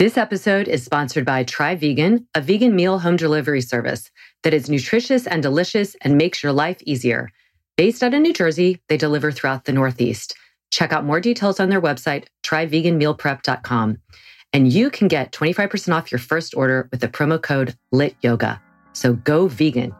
This episode is sponsored by Try Vegan, a vegan meal home delivery service that is nutritious and delicious and makes your life easier. Based out of New Jersey, they deliver throughout the Northeast. Check out more details on their website, tryveganmealprep.com. And you can get 25% off your first order with the promo code LITYOGA. So go vegan.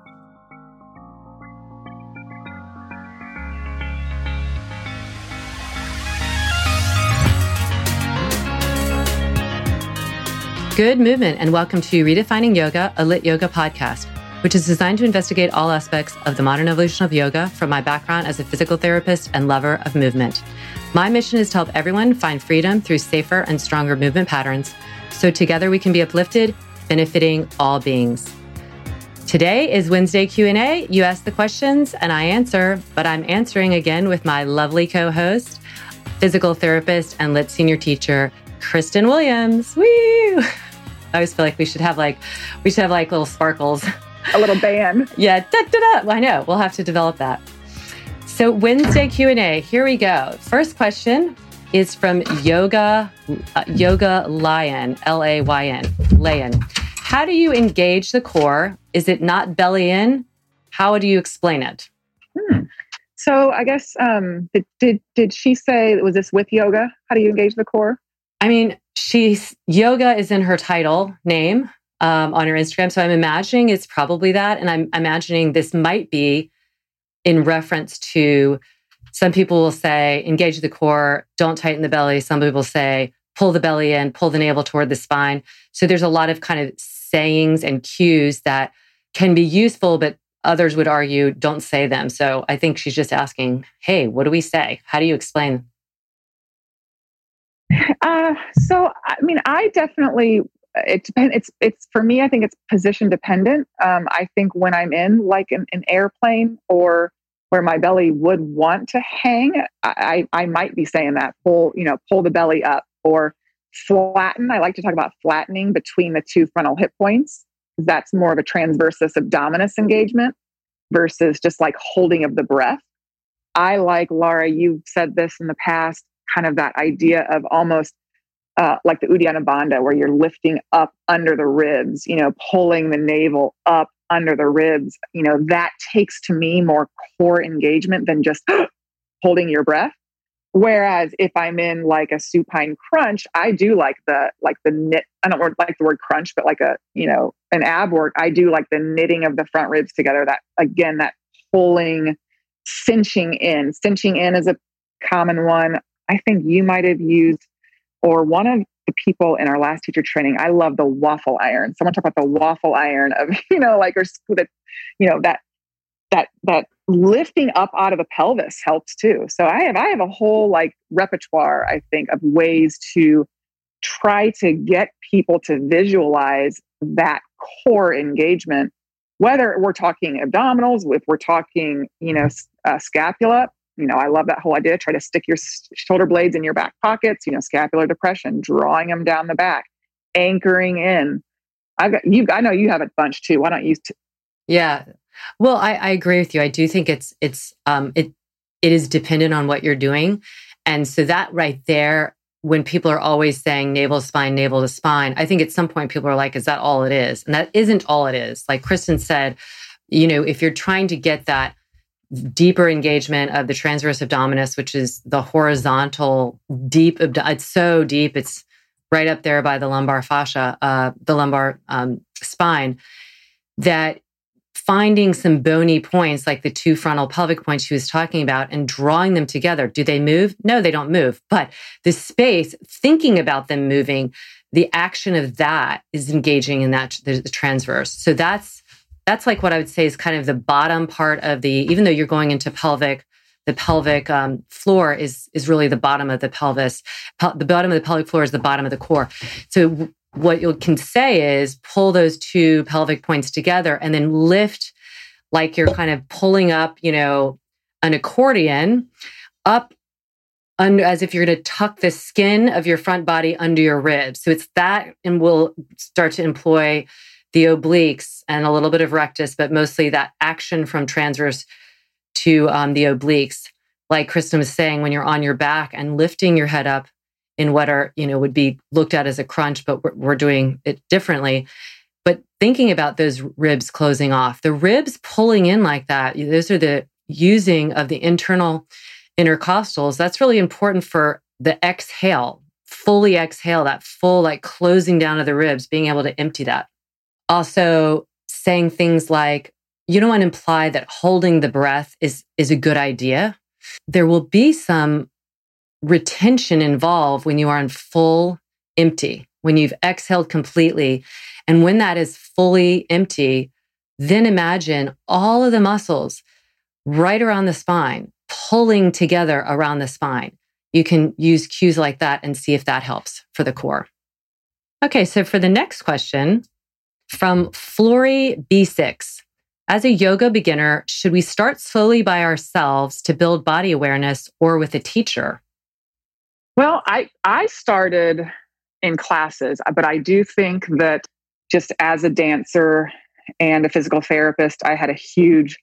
Good movement, and welcome to Redefining Yoga, a lit yoga podcast, which is designed to investigate all aspects of the modern evolution of yoga from my background as a physical therapist and lover of movement. My mission is to help everyone find freedom through safer and stronger movement patterns so together we can be uplifted, benefiting all beings. Today is Wednesday Q&A. You ask the questions and I answer, but I'm answering again with my lovely co-host, physical therapist and lit senior teacher, Kristen Williams. Woo! I always feel like we should have like we should have like little sparkles. A little band. yeah, da, da, da. Well, I know. We'll have to develop that. So Wednesday Q&A. Here we go. First question is from Yoga uh, Yoga Lion, L A Y N, Layan. How do you engage the core? Is it not belly in? How do you explain it? Hmm. So I guess um, did, did did she say was this with yoga? How do you engage the core? I mean, she's yoga is in her title name um, on her Instagram. So I'm imagining it's probably that. And I'm imagining this might be in reference to some people will say, engage the core, don't tighten the belly. Some people say, pull the belly in, pull the navel toward the spine. So there's a lot of kind of sayings and cues that can be useful, but others would argue don't say them. So I think she's just asking, hey, what do we say? How do you explain uh, so, I mean, I definitely it depends. It's it's for me. I think it's position dependent. Um, I think when I'm in like an, an, airplane or where my belly would want to hang, I, I might be saying that pull you know pull the belly up or flatten. I like to talk about flattening between the two frontal hip points. That's more of a transversus abdominis engagement versus just like holding of the breath. I like Laura. You've said this in the past kind of that idea of almost uh, like the Uddiyana Bandha, where you're lifting up under the ribs, you know, pulling the navel up under the ribs. You know, that takes to me more core engagement than just holding your breath. Whereas if I'm in like a supine crunch, I do like the like the knit. I don't like the word crunch, but like a you know an ab work. I do like the knitting of the front ribs together. That again, that pulling, cinching in. Cinching in is a common one. I think you might have used, or one of the people in our last teacher training, I love the waffle iron. Someone talk about the waffle iron of, you know, like, or that, you know, that, that, that lifting up out of the pelvis helps too. So I have, I have a whole like repertoire, I think, of ways to try to get people to visualize that core engagement whether we're talking abdominals if we're talking you know uh, scapula you know, I love that whole idea. Try to stick your shoulder blades in your back pockets, you know, scapular depression, drawing them down the back, anchoring in. I've got you, I know you have a bunch too. Why don't you? T- yeah. Well, I, I agree with you. I do think it's, it's, um, it, it is dependent on what you're doing. And so that right there, when people are always saying navel spine, navel to spine, I think at some point people are like, is that all it is? And that isn't all it is. Like Kristen said, you know, if you're trying to get that deeper engagement of the transverse abdominis, which is the horizontal deep, it's so deep, it's right up there by the lumbar fascia, uh, the lumbar um, spine, that finding some bony points like the two frontal pelvic points she was talking about and drawing them together. Do they move? No, they don't move. But the space, thinking about them moving, the action of that is engaging in that the, the transverse. So that's that's like what I would say is kind of the bottom part of the. Even though you're going into pelvic, the pelvic um, floor is is really the bottom of the pelvis. Pel- the bottom of the pelvic floor is the bottom of the core. So what you can say is pull those two pelvic points together and then lift like you're kind of pulling up, you know, an accordion up under, as if you're going to tuck the skin of your front body under your ribs. So it's that, and we'll start to employ the obliques and a little bit of rectus, but mostly that action from transverse to um, the obliques. Like Kristen was saying, when you're on your back and lifting your head up in what are, you know, would be looked at as a crunch, but we're, we're doing it differently. But thinking about those ribs closing off, the ribs pulling in like that, those are the using of the internal intercostals. That's really important for the exhale, fully exhale, that full like closing down of the ribs, being able to empty that. Also, saying things like, you don't want to imply that holding the breath is, is a good idea. There will be some retention involved when you are in full empty, when you've exhaled completely. And when that is fully empty, then imagine all of the muscles right around the spine pulling together around the spine. You can use cues like that and see if that helps for the core. Okay, so for the next question from Flory B6. As a yoga beginner, should we start slowly by ourselves to build body awareness or with a teacher? Well, I I started in classes, but I do think that just as a dancer and a physical therapist, I had a huge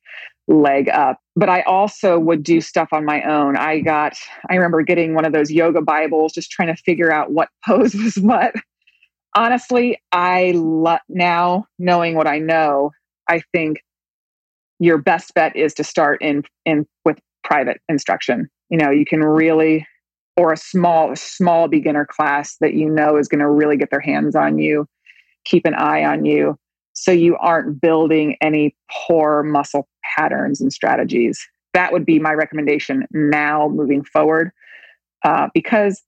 leg up. But I also would do stuff on my own. I got I remember getting one of those yoga bibles just trying to figure out what pose was what. Honestly, I lo- now knowing what I know, I think your best bet is to start in in with private instruction. You know, you can really or a small small beginner class that you know is going to really get their hands on you keep an eye on you so you aren't building any poor muscle patterns and strategies that would be my recommendation now moving forward uh, because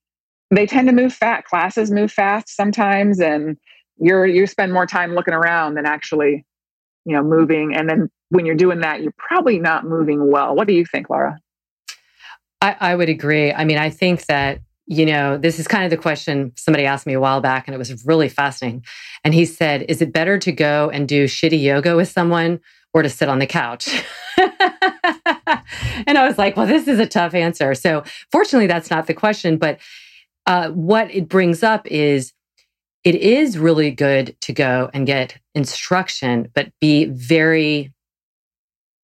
they tend to move fast classes move fast sometimes and you're you spend more time looking around than actually you know moving and then when you're doing that you're probably not moving well what do you think laura I, I would agree. I mean, I think that you know, this is kind of the question somebody asked me a while back, and it was really fascinating. And he said, Is it better to go and do shitty yoga with someone or to sit on the couch? and I was like, Well, this is a tough answer. So, fortunately, that's not the question. But uh, what it brings up is it is really good to go and get instruction, but be very,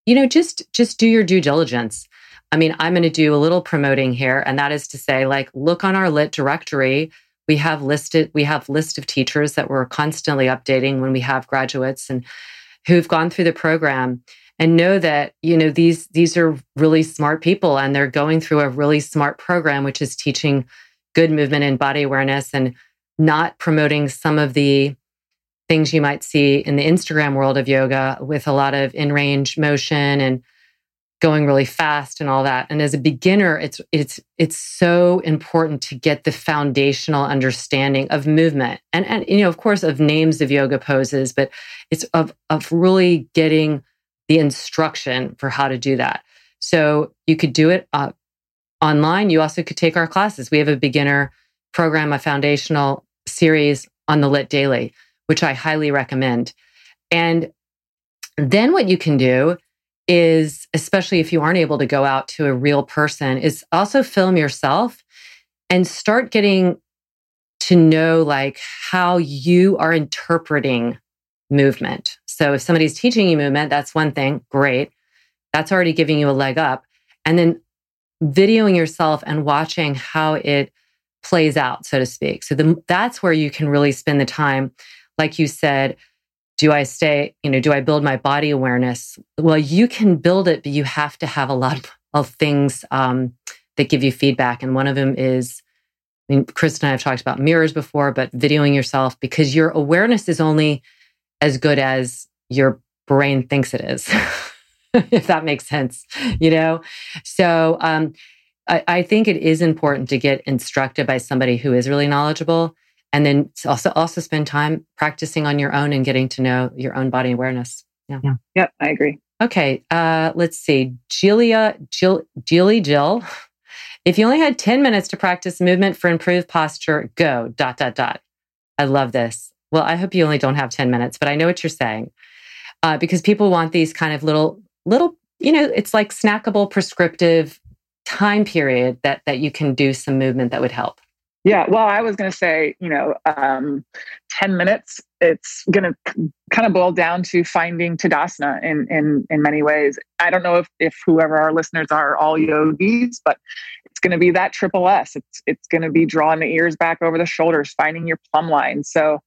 you know, just just do your due diligence. I mean, I'm going to do a little promoting here, and that is to say, like, look on our lit directory. We have listed, we have list of teachers that we're constantly updating when we have graduates and who've gone through the program and know that you know these these are really smart people and they're going through a really smart program which is teaching good movement and body awareness and not promoting some of the things you might see in the Instagram world of yoga with a lot of in range motion and going really fast and all that. And as a beginner, it's it's it's so important to get the foundational understanding of movement and and you know of course of names of yoga poses, but it's of of really getting the instruction for how to do that. So you could do it uh, online. You also could take our classes. We have a beginner program, a foundational series on the Lit Daily, which I highly recommend. And then what you can do is, especially if you aren't able to go out to a real person, is also film yourself and start getting to know like how you are interpreting movement. So if somebody's teaching you movement, that's one thing, great. That's already giving you a leg up. And then videoing yourself and watching how it plays out, so to speak. So the, that's where you can really spend the time, like you said. Do I stay, you know, do I build my body awareness? Well, you can build it, but you have to have a lot of things um, that give you feedback. And one of them is, I mean, Chris and I have talked about mirrors before, but videoing yourself because your awareness is only as good as your brain thinks it is, if that makes sense, you know? So um, I, I think it is important to get instructed by somebody who is really knowledgeable and then also also spend time practicing on your own and getting to know your own body awareness. Yeah. yeah. Yep, I agree. Okay. Uh, let's see. Julia, Jill, Julie, Jill. If you only had 10 minutes to practice movement for improved posture, go dot, dot, dot. I love this. Well, I hope you only don't have 10 minutes, but I know what you're saying. Uh, because people want these kind of little, little, you know, it's like snackable prescriptive time period that that you can do some movement that would help. Yeah, well, I was going to say, you know, um, 10 minutes, it's going to kind of boil down to finding Tadasana in, in, in many ways. I don't know if, if whoever our listeners are all yogis, but it's going to be that triple S. It's, it's going to be drawing the ears back over the shoulders, finding your plumb line. So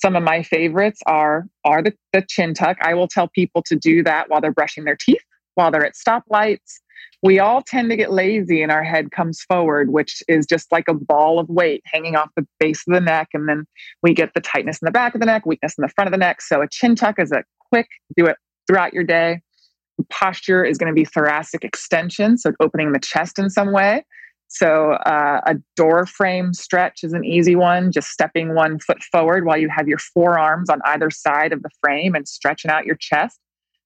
some of my favorites are are the, the chin tuck. I will tell people to do that while they're brushing their teeth, while they're at stoplights. We all tend to get lazy and our head comes forward, which is just like a ball of weight hanging off the base of the neck. And then we get the tightness in the back of the neck, weakness in the front of the neck. So a chin tuck is a quick, do it throughout your day. Posture is going to be thoracic extension, so opening the chest in some way. So, uh, a door frame stretch is an easy one, just stepping one foot forward while you have your forearms on either side of the frame and stretching out your chest.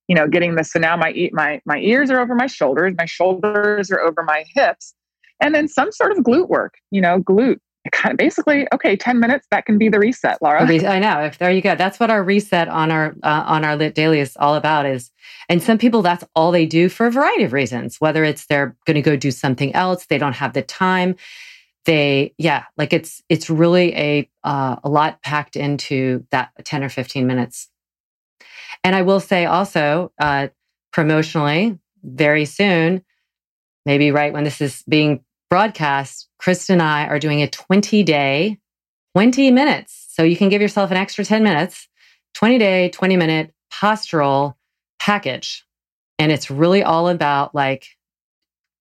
You know, getting this. So now my my my ears are over my shoulders, my shoulders are over my hips, and then some sort of glute work. You know, glute kind of basically okay 10 minutes that can be the reset laura. I know if there you go. That's what our reset on our uh, on our lit daily is all about is and some people that's all they do for a variety of reasons whether it's they're going to go do something else they don't have the time they yeah like it's it's really a uh, a lot packed into that 10 or 15 minutes. And i will say also uh promotionally very soon maybe right when this is being broadcast, Krista and I are doing a 20 day, 20 minutes. So you can give yourself an extra 10 minutes, 20 day, 20 minute postural package. And it's really all about like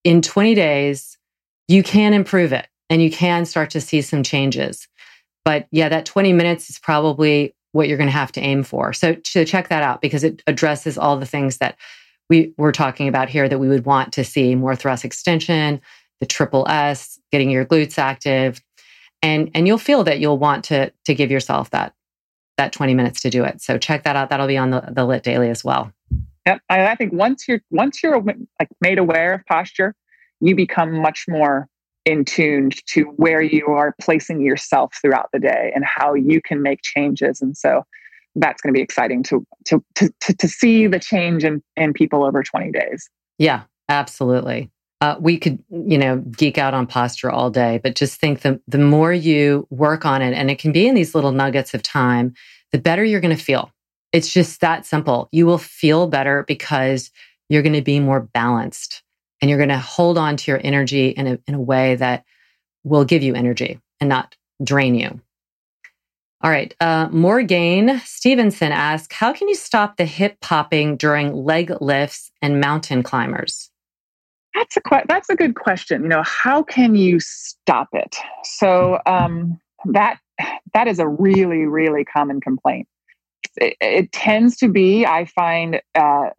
in 20 days, you can improve it and you can start to see some changes. But yeah, that 20 minutes is probably what you're going to have to aim for. So, so check that out because it addresses all the things that we were talking about here that we would want to see more thoracic extension, the triple S, getting your glutes active. And, and you'll feel that you'll want to, to give yourself that, that 20 minutes to do it. So check that out. That'll be on the, the Lit Daily as well. Yep. I, I think once you're, once you're like made aware of posture, you become much more in tuned to where you are placing yourself throughout the day and how you can make changes. And so that's going to be exciting to, to, to, to, to see the change in, in people over 20 days. Yeah, absolutely uh, we could, you know, geek out on posture all day, but just think the, the more you work on it, and it can be in these little nuggets of time, the better you're going to feel. It's just that simple. You will feel better because you're going to be more balanced and you're going to hold on to your energy in a, in a way that will give you energy and not drain you. All right. Uh, Morgan Stevenson asks, how can you stop the hip popping during leg lifts and mountain climbers? That's a que- that's a good question. You know, how can you stop it? So um, that that is a really really common complaint. It, it tends to be, I find, uh,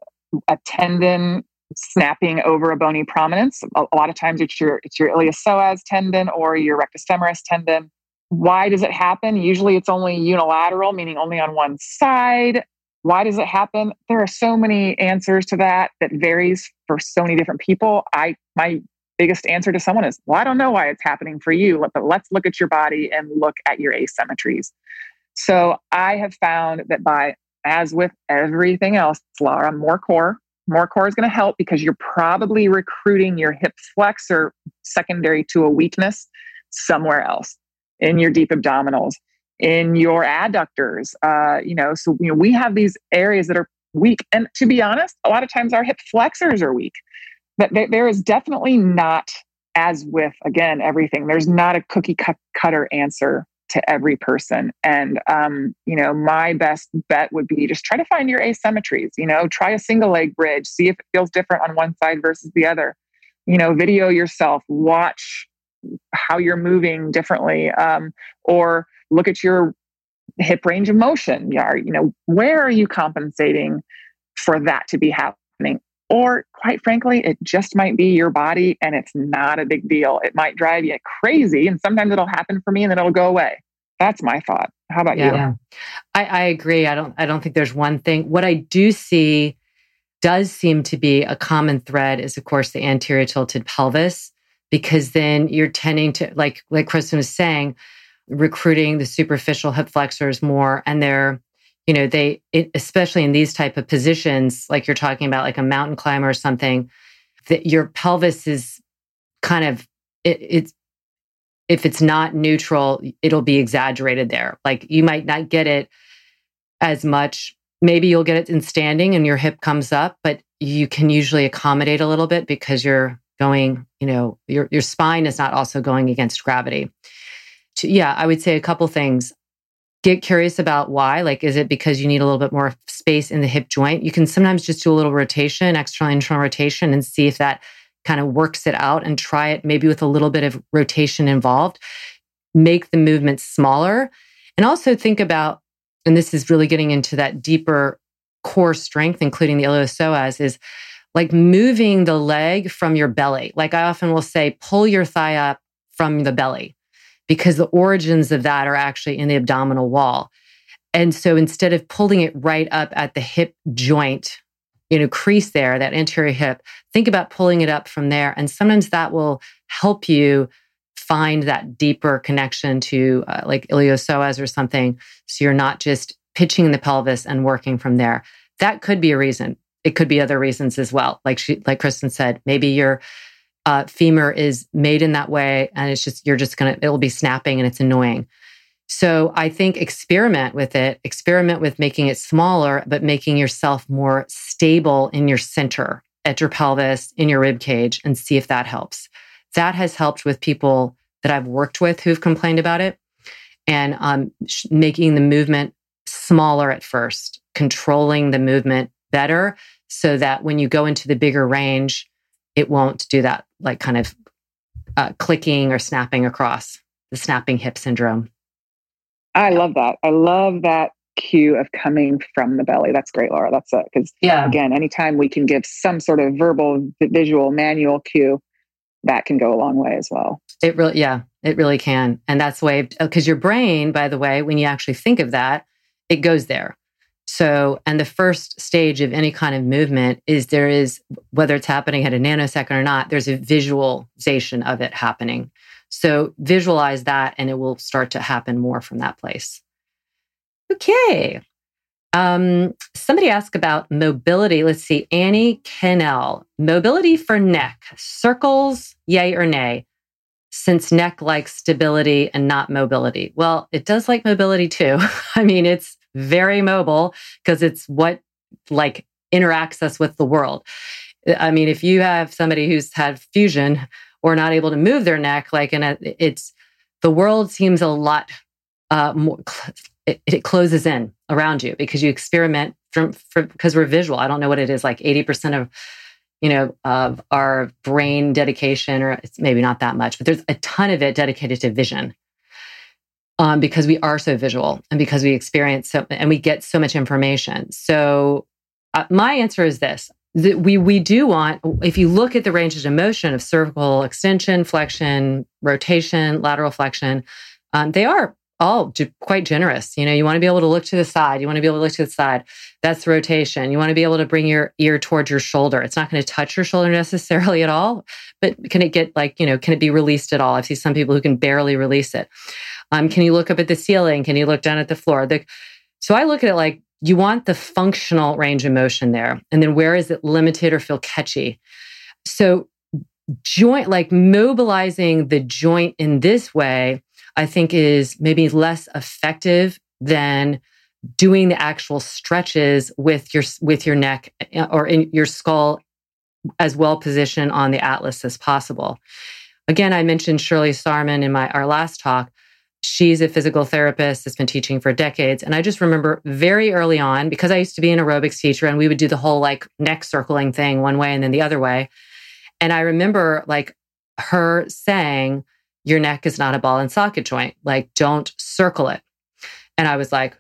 a tendon snapping over a bony prominence. A, a lot of times, it's your it's your iliopsoas tendon or your rectus femoris tendon. Why does it happen? Usually, it's only unilateral, meaning only on one side. Why does it happen? There are so many answers to that that varies for so many different people. I my biggest answer to someone is, "Well, I don't know why it's happening for you, but let's look at your body and look at your asymmetries." So, I have found that by as with everything else, Laura, more core, more core is going to help because you're probably recruiting your hip flexor secondary to a weakness somewhere else in your deep abdominals in your adductors. Uh, you know, so you know we have these areas that are weak, and to be honest, a lot of times our hip flexors are weak. But there is definitely not as with again everything, there's not a cookie cutter answer to every person. And um, you know, my best bet would be just try to find your asymmetries. You know, try a single leg bridge, see if it feels different on one side versus the other. You know, video yourself, watch how you're moving differently, um, or look at your hip range of motion. Yeah, you know, where are you compensating for that to be happening? Or quite frankly, it just might be your body and it's not a big deal. It might drive you crazy. And sometimes it'll happen for me and then it'll go away. That's my thought. How about yeah, you? Yeah. I, I agree. I don't I don't think there's one thing. What I do see does seem to be a common thread is of course the anterior tilted pelvis, because then you're tending to like like Kristen was saying, recruiting the superficial hip flexors more and they're you know they it, especially in these type of positions like you're talking about like a mountain climber or something that your pelvis is kind of it, it's if it's not neutral it'll be exaggerated there. Like you might not get it as much. Maybe you'll get it in standing and your hip comes up but you can usually accommodate a little bit because you're going you know your your spine is not also going against gravity yeah, I would say a couple things. Get curious about why. Like, is it because you need a little bit more space in the hip joint? You can sometimes just do a little rotation, external, internal rotation, and see if that kind of works it out and try it maybe with a little bit of rotation involved. Make the movement smaller. And also think about, and this is really getting into that deeper core strength, including the iliopsoas, is like moving the leg from your belly. Like I often will say, pull your thigh up from the belly because the origins of that are actually in the abdominal wall. And so instead of pulling it right up at the hip joint, you know, crease there, that anterior hip, think about pulling it up from there. And sometimes that will help you find that deeper connection to uh, like iliopsoas or something. So you're not just pitching the pelvis and working from there. That could be a reason. It could be other reasons as well. Like she, like Kristen said, maybe you're uh, femur is made in that way and it's just you're just gonna it'll be snapping and it's annoying so i think experiment with it experiment with making it smaller but making yourself more stable in your center at your pelvis in your rib cage and see if that helps that has helped with people that i've worked with who've complained about it and um, making the movement smaller at first controlling the movement better so that when you go into the bigger range it won't do that like kind of uh, clicking or snapping across the snapping hip syndrome. I love that. I love that cue of coming from the belly. That's great, Laura. That's it. Because yeah. again, anytime we can give some sort of verbal, visual, manual cue, that can go a long way as well. It really, yeah, it really can. And that's way because your brain, by the way, when you actually think of that, it goes there. So, and the first stage of any kind of movement is there is, whether it's happening at a nanosecond or not, there's a visualization of it happening. So, visualize that and it will start to happen more from that place. Okay. Um, somebody asked about mobility. Let's see. Annie Kennell, mobility for neck, circles, yay or nay? Since neck likes stability and not mobility. Well, it does like mobility too. I mean, it's very mobile because it's what like interacts us with the world. I mean, if you have somebody who's had fusion or not able to move their neck, like, and it's the world seems a lot uh, more, it, it, closes in around you because you experiment from, because we're visual. I don't know what it is, like 80% of, you know, of our brain dedication, or it's maybe not that much, but there's a ton of it dedicated to vision um, because we are so visual and because we experience so and we get so much information. So uh, my answer is this: that we we do want if you look at the ranges of motion of cervical extension, flexion, rotation, lateral flexion, um, they are all quite generous. You know, you want to be able to look to the side. You want to be able to look to the side. That's rotation. You want to be able to bring your ear towards your shoulder. It's not going to touch your shoulder necessarily at all, but can it get like, you know, can it be released at all? I've seen some people who can barely release it. Um, can you look up at the ceiling? Can you look down at the floor? The, so I look at it like you want the functional range of motion there. And then where is it limited or feel catchy? So joint, like mobilizing the joint in this way, I think is maybe less effective than doing the actual stretches with your with your neck uh, or in your skull as well positioned on the atlas as possible. again, I mentioned Shirley Sahrmann in my our last talk. She's a physical therapist that's been teaching for decades. And I just remember very early on, because I used to be an aerobics teacher and we would do the whole like neck circling thing one way and then the other way. And I remember like her saying, Your neck is not a ball and socket joint. Like, don't circle it. And I was like,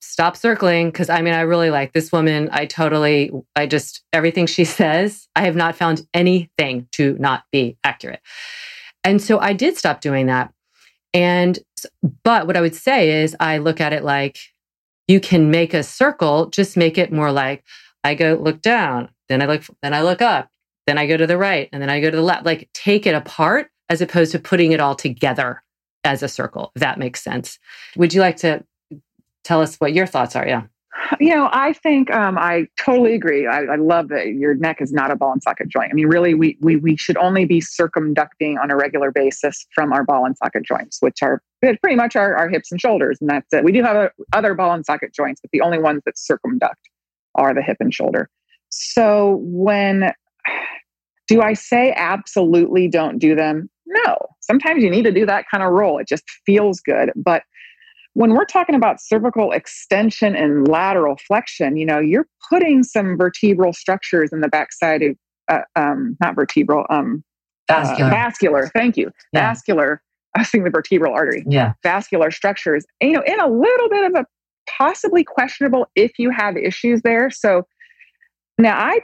stop circling. Cause I mean, I really like this woman. I totally, I just, everything she says, I have not found anything to not be accurate. And so I did stop doing that. And, but what I would say is I look at it like you can make a circle, just make it more like I go look down, then I look, then I look up, then I go to the right, and then I go to the left. Like take it apart as opposed to putting it all together as a circle, if that makes sense. Would you like to tell us what your thoughts are? Yeah. You know, I think um, I totally agree. I, I, love that your neck is not a ball and socket joint. I mean, really, we, we we should only be circumducting on a regular basis from our ball and socket joints, which are pretty much our, our hips and shoulders, and that's it. We do have a, other ball and socket joints, but the only ones that circumduct are the hip and shoulder. So when do I say absolutely don't do them? No. Sometimes you need to do that kind of roll. It just feels good, but when we're talking about cervical extension and lateral flexion, you know, you're putting some vertebral structures in the backside of, uh, um, not vertebral, um, vascular. Uh, vascular. Thank you. Yeah. Vascular. I think the vertebral artery. Yeah. Vascular structures. You know, in a little bit of a possibly questionable if you have issues there. So now I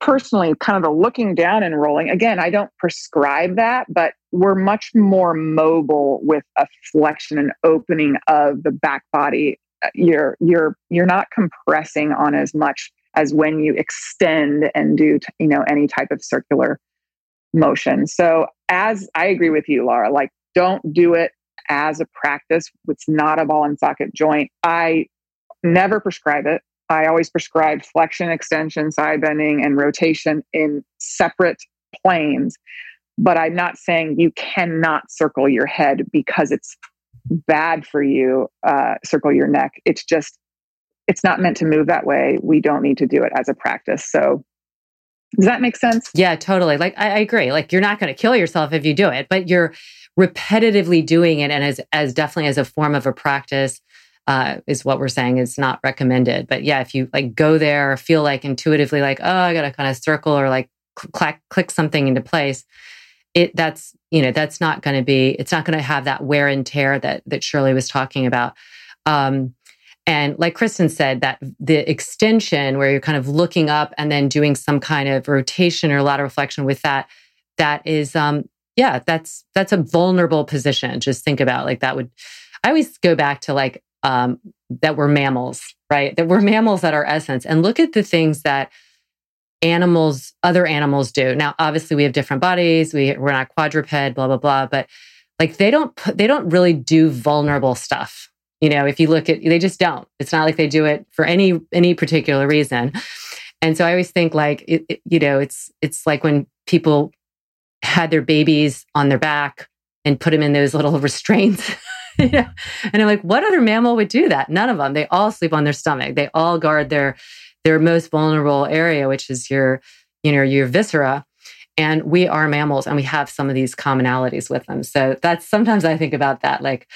personally kind of the looking down and rolling. Again i don't prescribe that but we're much more mobile with a flexion and opening of the back body. You're you're you're not compressing on as much as when you extend and do you know any type of circular motion. So as i agree with you laura like don't do it as a practice. It's not a ball and socket joint. I never prescribe it I always prescribe flexion, extension, side bending, and rotation in separate planes. But I'm not saying you cannot circle your head because it's bad for you, uh, circle your neck. It's just, it's not meant to move that way. We don't need to do it as a practice. So, does that make sense? Yeah, totally. Like, I, I agree. Like, you're not going to kill yourself if you do it, but you're repetitively doing it and as, as definitely as a form of a practice uh, is what we're saying is not recommended. But yeah, if you like go there, feel like intuitively like, oh, I got to kind of circle or like click click something into place, it that's you know that's not going to be it's not going to have that wear and tear that that Shirley was talking about. Um, and like Kristen said, that the extension where you're kind of looking up and then doing some kind of rotation or lateral flexion with that, that is, um, yeah, that's that's a vulnerable position. Just think about like that would. I always go back to like um, that we're mammals, right? That we're mammals at our essence. And look at the things that animals, other animals do. Now, obviously, we have different bodies. We we're not quadruped, blah blah blah. But like they don't put, they don't really do vulnerable stuff. You know, if you look at, they just don't. It's not like they do it for any any particular reason. And so I always think like, it, it, you know, it's it's like when people had their babies on their back and put them in those little restraints yeah. And I'm like, what other mammal would do that? None of them. They all sleep on their stomach. They all guard their their most vulnerable area, which is your, you know, your viscera. And we are mammals and we have some of these commonalities with them. So that's sometimes I think about that. Like,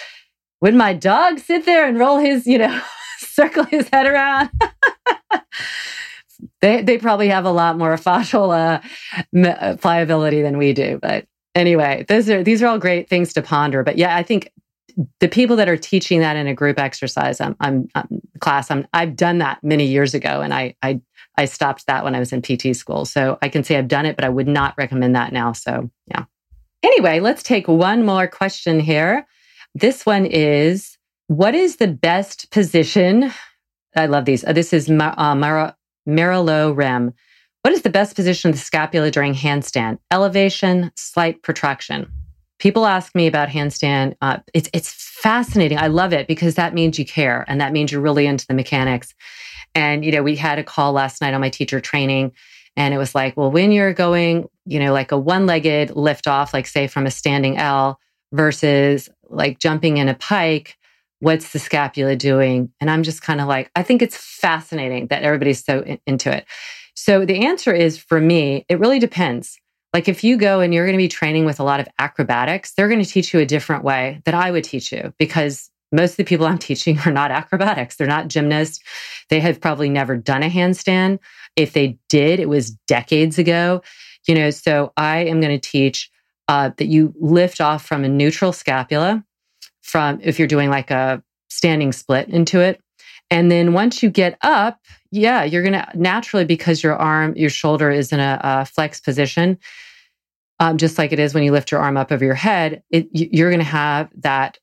would my dog sit there and roll his, you know, circle his head around? they they probably have a lot more fascial uh, pliability than we do. But anyway, those are these are all great things to ponder. But yeah, I think the people that are teaching that in a group exercise, I'm, I'm, I'm class, I'm, I've done that many years ago, and I, I, I stopped that when I was in PT school. So I can say I've done it, but I would not recommend that now. So yeah. Anyway, let's take one more question here. This one is, what is the best position? I love these. Uh, this is Mar- uh, Rem. What is the best position of the scapula during handstand? Elevation, slight protraction. People ask me about handstand. Uh, it's it's fascinating. I love it because that means you care, and that means you're really into the mechanics. And you know, we had a call last night on my teacher training, and it was like, well, when you're going, you know, like a one-legged lift off, like say from a standing L versus like jumping in a pike, what's the scapula doing? And I'm just kind of like, I think it's fascinating that everybody's so in- into it. So the answer is for me, it really depends. Like if you go and you're going to be training with a lot of acrobatics, they're going to teach you a different way that I would teach you because most of the people I'm teaching are not acrobatics. They're not gymnasts. They have probably never done a handstand. If they did, it was decades ago. You know, so I am going to teach uh, that you lift off from a neutral scapula from if you're doing like a standing split into it. And then once you get up, yeah, you're going to naturally, because your arm, your shoulder is in a, a flex position, um, just like it is when you lift your arm up over your head, it, you're going to have that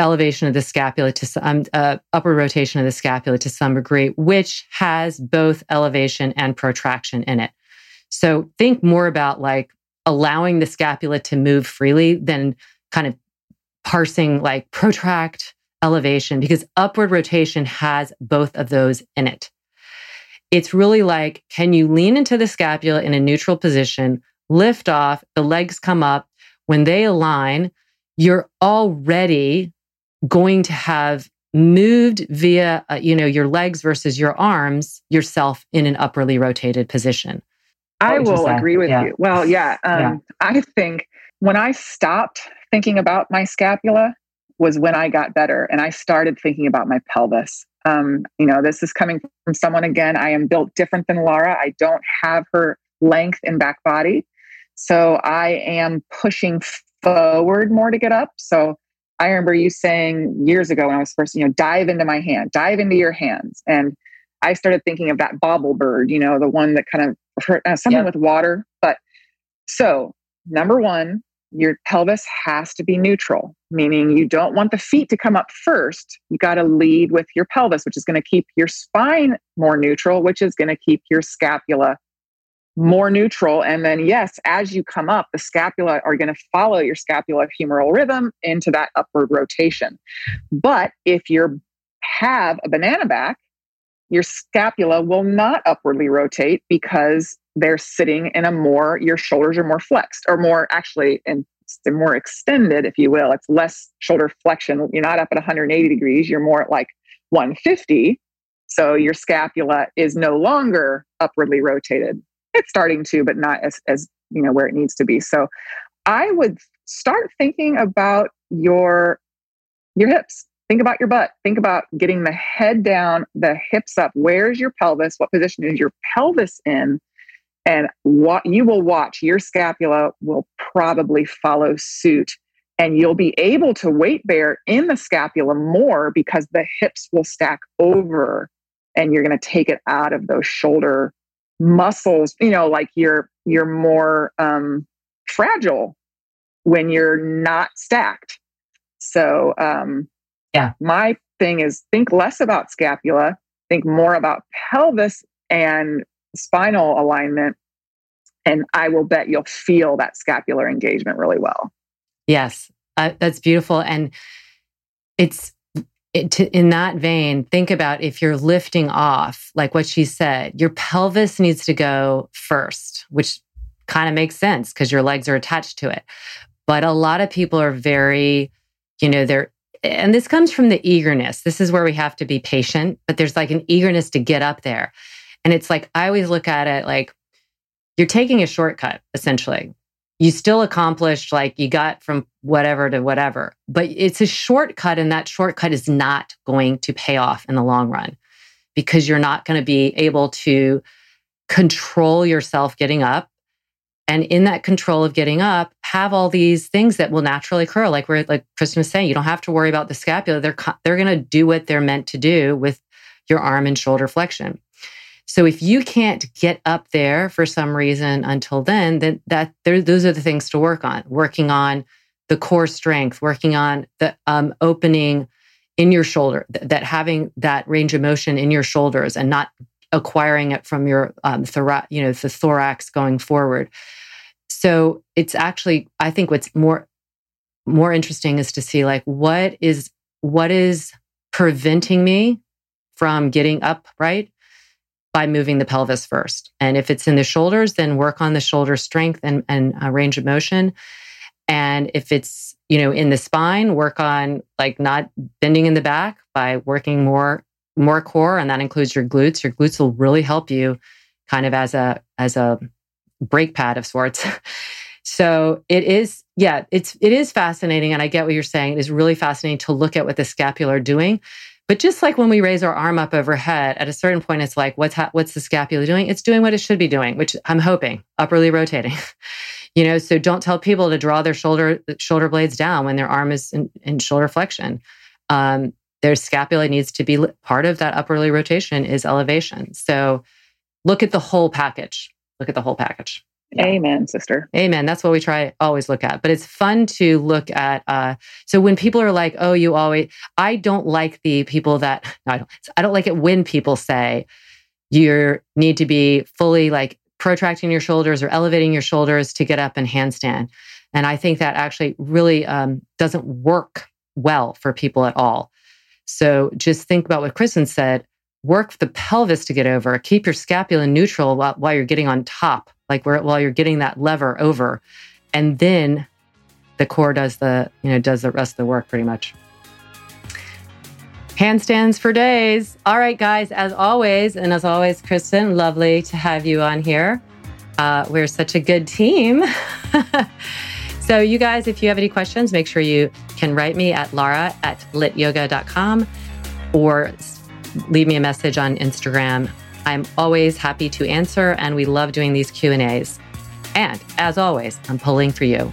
elevation of the scapula to some uh, upper rotation of the scapula to some degree, which has both elevation and protraction in it. So think more about like allowing the scapula to move freely than kind of parsing like protract elevation because upward rotation has both of those in it. It's really like, can you lean into the scapula in a neutral position, lift off, the legs come up. When they align, you're already going to have moved via, uh, you know, your legs versus your arms, yourself in an upwardly rotated position. I will agree with yeah. you. Well, yeah, um, yeah. I think when I stopped thinking about my scapula was when I got better and I started thinking about my pelvis. Um, you know, this is coming from someone again. I am built different than Laura. I don't have her length and back body. So I am pushing forward more to get up. So I remember you saying years ago when I was first, you know, dive into my hand, dive into your hands. And I started thinking of that bobble bird, you know, the one that kind of hurt, uh, something yep. with water. But so, number one, your pelvis has to be neutral, meaning you don't want the feet to come up first. You got to lead with your pelvis, which is going to keep your spine more neutral, which is going to keep your scapula more neutral. And then, yes, as you come up, the scapula are going to follow your scapulohumeral rhythm into that upward rotation. But if you have a banana back, your scapula will not upwardly rotate because they're sitting in a more, your shoulders are more flexed or more actually, and they're more extended, if you will. It's less shoulder flexion. You're not up at 180 degrees, you're more at like 150. So your scapula is no longer upwardly rotated it's starting to, but not as as you know where it needs to be. So I would start thinking about your your hips. Think about your butt. Think about getting the head down, the hips up. Where's your pelvis? What position is your pelvis in? And what you will watch, your scapula will probably follow suit. And you'll be able to weight bear in the scapula more because the hips will stack over and you're going to take it out of those shoulder muscles you know like you're you're more um fragile when you're not stacked so um yeah. My thing is think less about scapula think more about pelvis and spinal alignment and i will bet you'll feel that scapular engagement really well. Yes. Uh, that's beautiful and it's it, to, in that vein, think about if you're lifting off, like what she said, your pelvis needs to go first, which kind of makes sense because your legs are attached to it. But a lot of people are very, you know, they're, and this comes from the eagerness. This is where we have to be patient, but there's like an eagerness to get up there. And it's like, I always look at it like you're taking a shortcut, essentially you still accomplished like you got from whatever to whatever but it's a shortcut and that shortcut is not going to pay off in the long run because you're not going to be able to control yourself getting up and in that control of getting up have all these things that will naturally occur like we're like kristen was saying you don't have to worry about the scapula they're they're going to do what they're meant to do with your arm and shoulder flexion so if you can't get up there for some reason until then, then that those are the things to work on. Working on the core strength, working on the um, opening in your shoulder, th- that having that range of motion in your shoulders and not acquiring it from your um, thora- you know, the thorax going forward. So it's actually, I think what's more more interesting is to see like what is what is preventing me from getting upright by moving the pelvis first. And if it's in the shoulders, then work on the shoulder strength and, and uh, range of motion. And if it's, you know, in the spine, work on like not bending in the back by working more, more core. And that includes your glutes. Your glutes will really help you kind of as a, as a, brake pad of sorts. so it is, yeah, it's it is fascinating, and I get what you're saying. It is really fascinating to look at what the scapula are doing. But just like when we raise our arm up overhead, at a certain point, it's like, what's ha- what's the scapula doing? It's doing what it should be doing, which I'm hoping upperly rotating. you know, so don't tell people to draw their shoulder shoulder blades down when their arm is in, in shoulder flexion. Um, their scapula needs to be part of that upperly rotation is elevation. So look at the whole package. Look at the whole package. Yeah. Amen, sister. Amen. That's what we try always look at. But it's fun to look at. Uh, so when people are like, "Oh, you always," I don't like the people that no, I don't. I don't like it when people say you need to be fully like protracting your shoulders or elevating your shoulders to get up and handstand. And I think that actually really um, doesn't work well for people at all. So just think about what Kristen said. Work the pelvis to get over. Keep your scapula neutral while, while you're getting on top like where, while you're getting that lever over. And then the core does the, you know, does the rest of the work pretty much. Handstands for days. All right, guys, as always, and as always, Kristen, lovely to have you on here. Uh, we're such a good team. so, you guys, if you have any questions, make sure you can write me at lara at lytyoga.com or leave me a message on Instagram I'm always happy to answer, and we love doing these Q&As. And as always, I'm pulling for you.